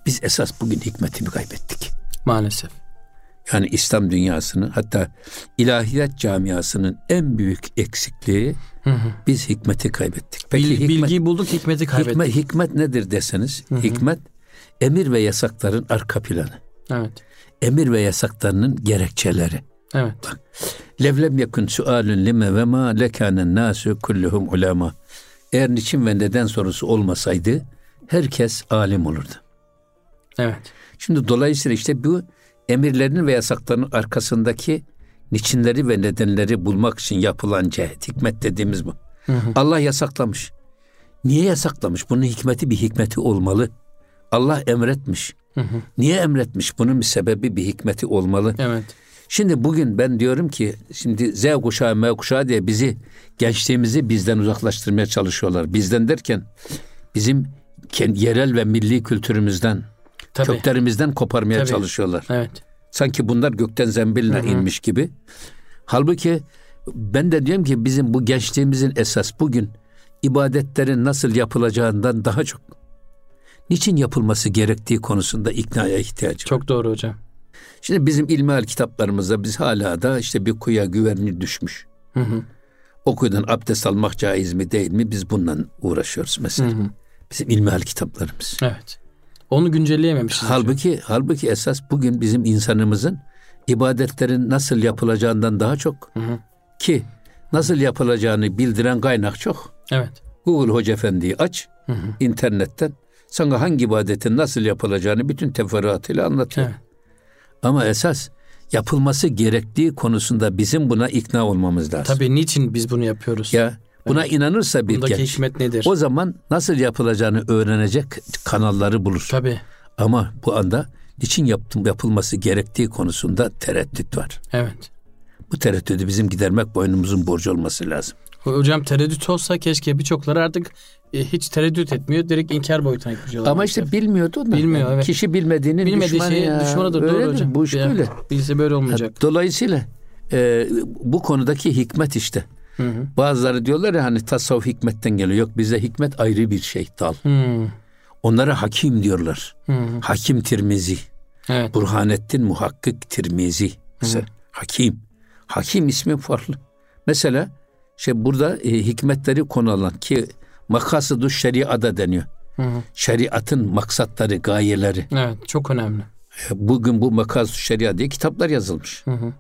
Biz esas bugün hikmetimi kaybettik. Maalesef. Yani İslam dünyasının hatta ilahiyat camiasının en büyük eksikliği hı hı. biz hikmeti kaybettik. Peki Bil, hikmet, bilgiyi bulduk hikmeti kaybettik. Hikmet, hikmet nedir deseniz hı hı. hikmet emir ve yasakların arka planı. Evet. Emir ve yasaklarının gerekçeleri. Evet. Bak, Levlem yakın sualun lime ve ma lekanen nasu kulluhum ulema. Eğer niçin ve neden sorusu olmasaydı herkes alim olurdu. Evet. Şimdi dolayısıyla işte bu emirlerinin ve yasaklarının arkasındaki niçinleri ve nedenleri bulmak için yapılan cehet, hikmet dediğimiz bu. Hı hı. Allah yasaklamış. Niye yasaklamış? Bunun hikmeti bir hikmeti olmalı. Allah emretmiş. Hı hı. Niye emretmiş? Bunun bir sebebi, bir hikmeti olmalı. Evet. Şimdi bugün ben diyorum ki şimdi Z kuşağı, M kuşağı diye bizi gençliğimizi bizden uzaklaştırmaya çalışıyorlar. Bizden derken bizim yerel ve milli kültürümüzden, Tabii. köklerimizden koparmaya Tabii. çalışıyorlar. Evet. Sanki bunlar gökten zembiline Hı-hı. inmiş gibi. Halbuki ben de diyorum ki bizim bu gençliğimizin esas bugün ibadetlerin nasıl yapılacağından daha çok niçin yapılması gerektiği konusunda iknaya ihtiyacı var. Çok doğru hocam. Şimdi bizim ilmihal kitaplarımızda biz hala da işte bir kuya güvenli düşmüş. Hı hı. O kuyudan abdest almak caiz mi değil mi biz bundan uğraşıyoruz mesela. Hı hı. Bizim ilmihal kitaplarımız. Evet. Onu güncelleyememişiz. Halbuki hocam. halbuki esas bugün bizim insanımızın ibadetlerin nasıl yapılacağından daha çok hı hı. ki nasıl yapılacağını bildiren kaynak çok. Evet. Google Hoca Efendi'yi aç hı hı. internetten sana hangi ibadetin nasıl yapılacağını bütün teferruatıyla anlatıyor. Evet. Ama esas yapılması gerektiği konusunda bizim buna ikna olmamız lazım. Tabii niçin biz bunu yapıyoruz? Ya buna inanırsa bir Bundaki genç hikmet nedir? o zaman nasıl yapılacağını öğrenecek kanalları bulur. Tabii. Ama bu anda niçin yaptım yapılması gerektiği konusunda tereddüt var. Evet. Bu tereddütü bizim gidermek boynumuzun borcu olması lazım. Hocam tereddüt olsa keşke birçokları artık e, hiç tereddüt etmiyor. Direkt inkar boyutuna gitmiş Ama işte bilmiyordu da. Bilmiyor evet. Kişi bilmediğinin Bilmediği düşmanı şey, ya. düşmanıdır Öyle doğru hocam. Bu iş böyle. Bilse böyle olmayacak. Dolayısıyla e, bu konudaki hikmet işte. Hı hı. Bazıları diyorlar ya hani tasavvuf hikmetten geliyor. Yok bize hikmet ayrı bir şey dal. Hı. Onlara hakim diyorlar. Hı hı. Hakim Tirmizi. Evet. Burhanettin Muhakkik Tirmizi. Mesela hakim. Hakim ismi farklı. Mesela şey burada e, hikmetleri konu alan ki makasıdu şeriada deniyor. Hı hı. Şeriatın maksatları, gayeleri. Evet, çok önemli. E, bugün bu makasıdu şeria diye kitaplar yazılmış. Hı hı.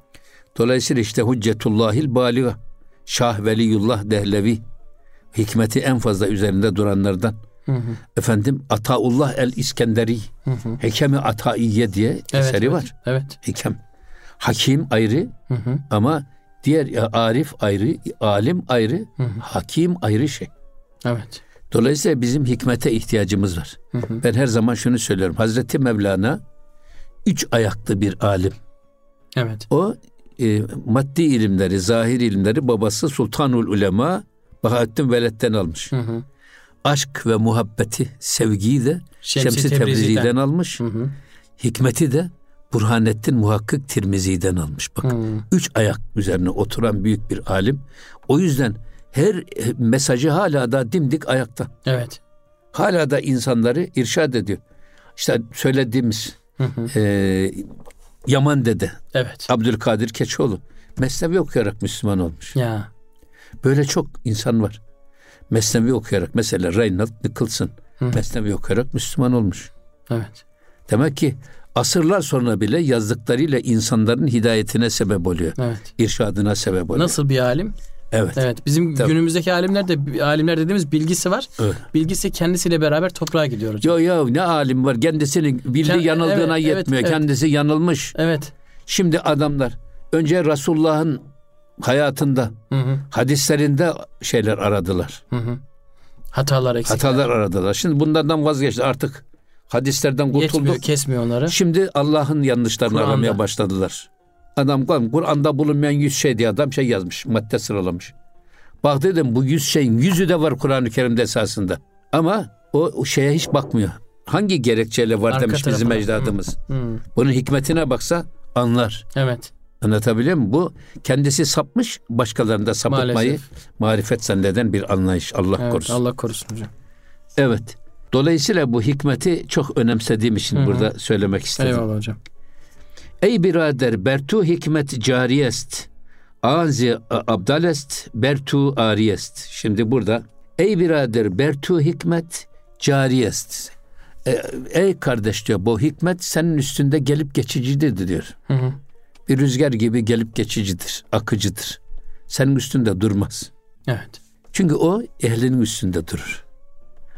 Dolayısıyla işte Hüccetullahil Baliga, Şah Veliyullah Dehlevi, hikmeti en fazla üzerinde duranlardan. Hı hı. Efendim Ataullah el İskenderi, hı hı. Hekemi Ataiye diye evet, eseri evet, var. Evet. Hekem. Hakim ayrı hı hı. ama diğer arif ayrı, alim ayrı, hı hı. hakim ayrı şey. Evet. Dolayısıyla bizim hikmete ihtiyacımız var. Hı hı. Ben her zaman şunu söylüyorum. Hazreti Mevlana üç ayaklı bir alim. Evet. O e, maddi ilimleri, zahir ilimleri babası Sultanul Ulema Bahattin Veled'den almış. Hı hı. Aşk ve muhabbeti, sevgiyi de Şemsi, Şemsi Tebrizi'den. Tebrizi'den almış. Hı hı. Hikmeti de Burhanettin Muhakkik Tirmizi'den almış. Bakın hmm. üç ayak üzerine oturan büyük bir alim. O yüzden her mesajı hala da dimdik ayakta. Evet. Hala da insanları irşad ediyor. İşte söylediğimiz e, Yaman Dede, Evet. Abdülkadir Keçoğlu Mesnevi okuyarak Müslüman olmuş. Ya. Böyle çok insan var. Mesnevi okuyarak mesela Reinhard Nicholson Mesnevi okuyarak Müslüman olmuş. Evet. Demek ki asırlar sonra bile yazdıklarıyla insanların hidayetine sebep oluyor. Evet. İrşadına sebep oluyor. Nasıl bir alim? Evet. Evet. Bizim Tabii. günümüzdeki alimler de alimler dediğimiz bilgisi var. Evet. Bilgisi kendisiyle beraber toprağa gidiyor hocam. Yo yo ne alim var kendisinin bildiği Kend- yanıldığına evet, evet, yetmiyor. evet. Kendisi yanılmış. Evet. Şimdi adamlar önce Resulullah'ın hayatında, Hı hı. hadislerinde şeyler aradılar. Hı hı. Hatalar eksik. Hatalar aradılar. Şimdi bunlardan vazgeçti artık. Hadislerden Yetmiyor, kurtulduk. kesmiyor onları. Şimdi Allah'ın yanlışlarını Kur'an'da. aramaya başladılar. Adam Kur'an'da bulunmayan yüz şey diye adam şey yazmış, madde sıralamış. Bak dedim bu yüz şeyin yüzü de var Kur'an-ı Kerim'de esasında. Ama o, o şeye hiç bakmıyor. Hangi gerekçeyle var Arka demiş bizim tarafına. ecdadımız. Hı. Bunun hikmetine baksa anlar. Evet. Anlatabiliyor muyum? Bu kendisi sapmış, başkalarını da sapıtmayı Maalesef. marifet zanneden bir anlayış. Allah Evet. korusun. Allah korusun hocam. Evet. Dolayısıyla bu hikmeti çok önemsediğim için Hı hı. burada söylemek istedim. Eyvallah hocam. Ey birader bertu hikmet cariyest. Azi abdalest bertu ariyest. Şimdi burada ey birader bertu hikmet cariyest. E, ey kardeş diyor bu hikmet senin üstünde gelip geçicidir diyor. Hı hı. Bir rüzgar gibi gelip geçicidir, akıcıdır. Senin üstünde durmaz. Evet. Çünkü o ehlinin üstünde durur.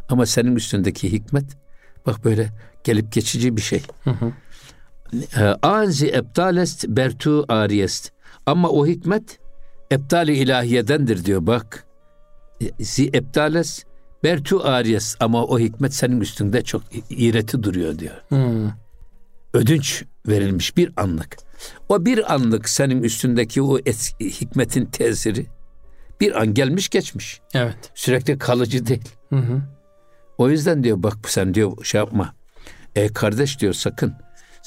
Ama senin üstündeki hikmet bak böyle gelip geçici bir şey. Hı hı. Anzi eptalest bertu ariyest. Ama o hikmet eptali ilahiyedendir diyor bak. Zi eptales bertu ariyest ama o hikmet senin üstünde çok iğreti duruyor diyor. Hı. Ödünç verilmiş bir anlık. O bir anlık senin üstündeki o es- hikmetin tesiri bir an gelmiş geçmiş. Evet. Sürekli kalıcı değil. Hı hı. O yüzden diyor bak sen diyor şey yapma. E kardeş diyor sakın.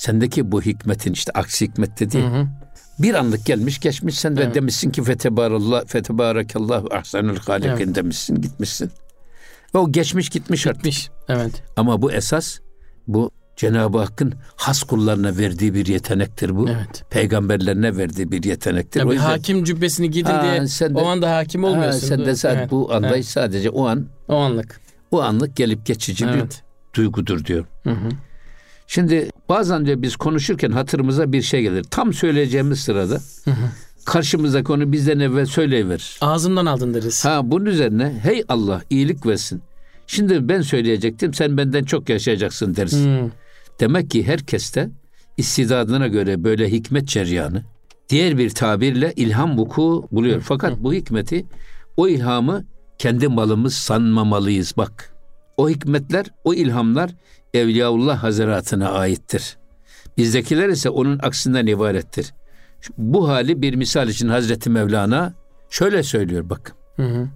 Sendeki bu hikmetin işte aksi hikmet dedi. Hı hı. Bir anlık gelmiş geçmiş sen de Evet. demişsin ki fetebarallah fetebarakallahu ahsenül halikin Evet. demişsin gitmişsin. Ve o geçmiş gitmiş artık. Evet. Ama bu esas bu Cenab-ı Hakk'ın has kullarına verdiği bir yetenektir bu. Evet. Peygamberlerine verdiği bir yetenektir. Ya o bir yüzden hakim cübbesini gidin Ha, diye sen de- o anda hakim ha, olmuyorsun. sen de sadece Evet. bu anlayış Evet. sadece o an O anlık. o anlık gelip geçici Evet. bir duygudur diyor. Hı hı. Şimdi bazen de biz konuşurken hatırımıza bir şey gelir. Tam söyleyeceğimiz sırada karşımızdaki onu bizden evvel söyleyiverir. Ağzımdan aldın deriz. Ha bunun üzerine hey Allah iyilik versin. Şimdi ben söyleyecektim sen benden çok yaşayacaksın deriz. Hı. Demek ki herkeste istidadına göre böyle hikmet ceryanı diğer bir tabirle ilham vuku buluyor. Fakat bu hikmeti o ilhamı kendi malımız sanmamalıyız bak. O hikmetler, o ilhamlar Evliyaullah Hazretine aittir. Bizdekiler ise onun aksinden ibarettir. Bu hali bir misal için Hazreti Mevlana şöyle söylüyor bak. Hı hı.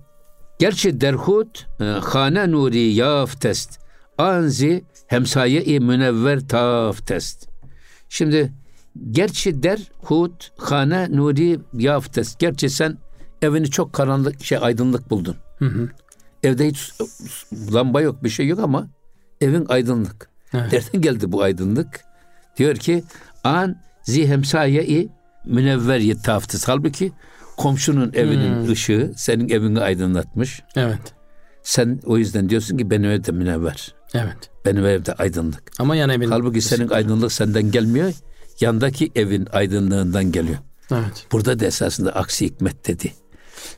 Gerçi derhut e, hane nuri yaftest. Anzi hemsaye-i münevver taftest. Şimdi gerçi derhut hane nuri yaftest. Gerçi sen evini çok karanlık şey aydınlık buldun. Hı hı. Evde hiç lamba yok bir şey yok ama evin aydınlık. Evet. Nereden geldi bu aydınlık? Diyor ki an zi hemsaye-i münevver yettaftest. Halbuki komşunun evinin Hmm. ışığı senin evini aydınlatmış. Evet. Sen o yüzden diyorsun ki benim evde münevver. Evet. Benim evde aydınlık. Ama yan evin. Halbuki senin aydınlık senden gelmiyor. Yandaki evin aydınlığından geliyor. Evet. Burada da esasında aksi hikmet dedi.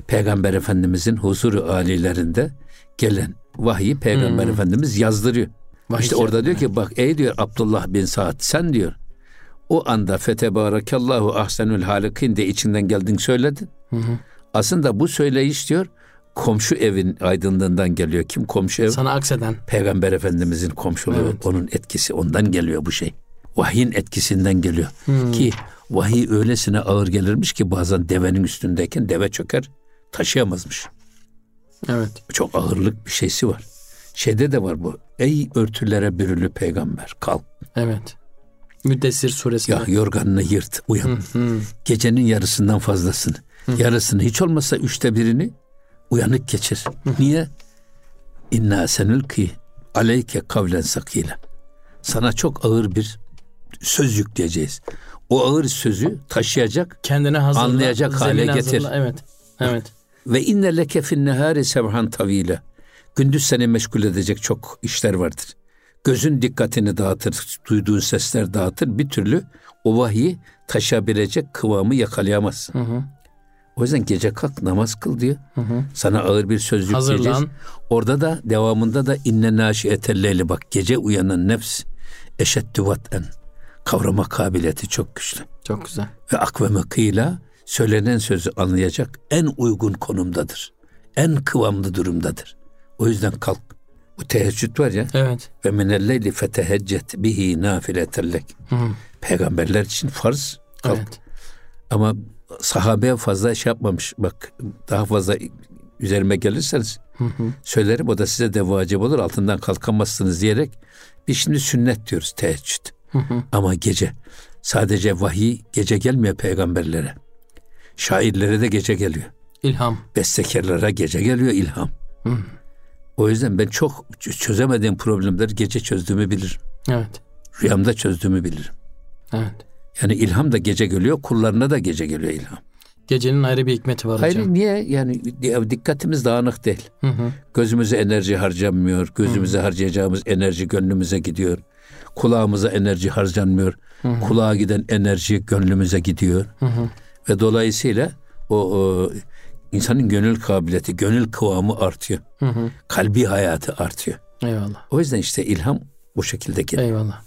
Peygamber Efendimizin huzuru alilerinde gelen vahyi Peygamber Hmm. Efendimiz yazdırıyor. Vahiy işte orada diyor ki bak ey diyor Abdullah bin Saad sen diyor o anda fetebarakallahu ahsenül halikin de içinden geldin söyledin. Hı hı. Aslında bu söyleyiş diyor komşu evin aydınlığından geliyor. Kim komşu ev? Sana akseden. Peygamber Efendimizin komşuluğu, Evet. onun etkisi ondan geliyor bu şey. Vahyin etkisinden geliyor. Hmm. Ki vahiy öylesine ağır gelirmiş ki bazen devenin üstündeyken deve çöker taşıyamazmış. Evet. Çok ağırlık bir şeysi var. Şeyde de var bu. Ey örtülere bürülü peygamber kalk. Evet. Müddessir suresinde. Ya yorganını yırt uyan. Hı hı. Gecenin yarısından fazlasını. Yarısını hiç olmazsa üçte birini uyanık geçir. Niye? İnna senülki aleyke kavlen sakile. Sana çok ağır bir söz yükleyeceğiz. O ağır sözü taşıyacak, Kendine hazırla. Anlayacak hale zemini getir. hazırla. Evet. Evet. Ve inne leke fin nehari sebhan tavile. Gündüz seni meşgul edecek çok işler vardır. Gözün dikkatini dağıtır, duyduğun sesler dağıtır. Bir türlü o vahyi taşıyabilecek kıvamı yakalayamazsın. Hı hı. O yüzden gece kalk namaz kıl diyor. Hı hı. Sana ağır bir söz yükleyeceğiz. Hazırlan. Orada da devamında da inne naşi etelleyli bak gece uyanan nefs eşeddü vat'en kavrama kabiliyeti çok güçlü. Çok güzel. Ve akveme kıyla söylenen sözü anlayacak en uygun konumdadır. En kıvamlı durumdadır. O yüzden kalk. Bu teheccüd var ya Evet. ve minelleyli feteheccet bihi nafiletellek. Peygamberler için farz kalk. Evet. Ama sahabeye fazla şey yapmamış. Bak daha fazla üzerime gelirseniz Hı hı. söylerim o da size de vacip olur altından kalkamazsınız diyerek biz şimdi sünnet diyoruz teheccüd. Hı hı. Ama gece sadece vahiy gece gelmiyor peygamberlere. Şairlere de gece geliyor. İlham. Bestekarlara gece geliyor ilham. Hı. O yüzden ben çok çözemediğim problemleri gece çözdüğümü bilirim. Evet. Rüyamda çözdüğümü bilirim. Evet. Yani ilham da gece geliyor, kullarına da gece geliyor ilham. Gecenin ayrı bir hikmeti var Hayır hocam. niye? Yani di- dikkatimiz dağınık değil. Hı hı. Gözümüze enerji harcanmıyor. Gözümüze harcayacağımız enerji gönlümüze gidiyor. Kulağımıza enerji harcanmıyor. Kulağa giden enerji gönlümüze gidiyor. Hı hı. Ve dolayısıyla o, o insanın gönül kabiliyeti, gönül kıvamı artıyor. Hı hı. Kalbi hayatı artıyor. Eyvallah. O yüzden işte ilham bu şekilde geliyor. Eyvallah.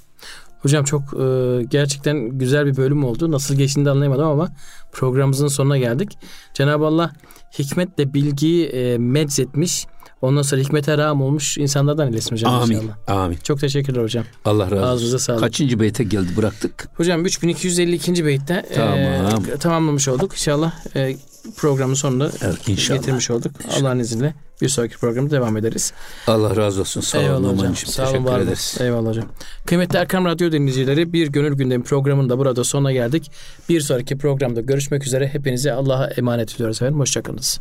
Hocam çok e, gerçekten güzel bir bölüm oldu. Nasıl geçtiğini de anlayamadım ama programımızın sonuna geldik. Cenab-ı Allah hikmetle bilgiyi e, meczetmiş. Ondan sonra hikmete rağm olmuş insanlardan eylesin hocam Amin. inşallah. Amin. Çok teşekkürler hocam. Allah razı Ağzınıza olsun. sağlık. Kaçıncı beyte geldi bıraktık? Hocam 3252. beytte e, Tamam. tamamlamış olduk. İnşallah e, programın sonunda Evet, inşallah. getirmiş olduk. Allah'ın izniyle bir sonraki programda devam ederiz. Allah razı olsun. Sağ olun Eyvallah hocam. Numan'cığım. Sağ olun, var olun. ederiz. Eyvallah hocam. Kıymetli Erkam Radyo dinleyicileri bir Gönül Gündemi programında burada sonuna geldik. Bir sonraki programda görüşmek üzere. Hepinize Allah'a emanet ediyoruz efendim. Hoşçakalınız.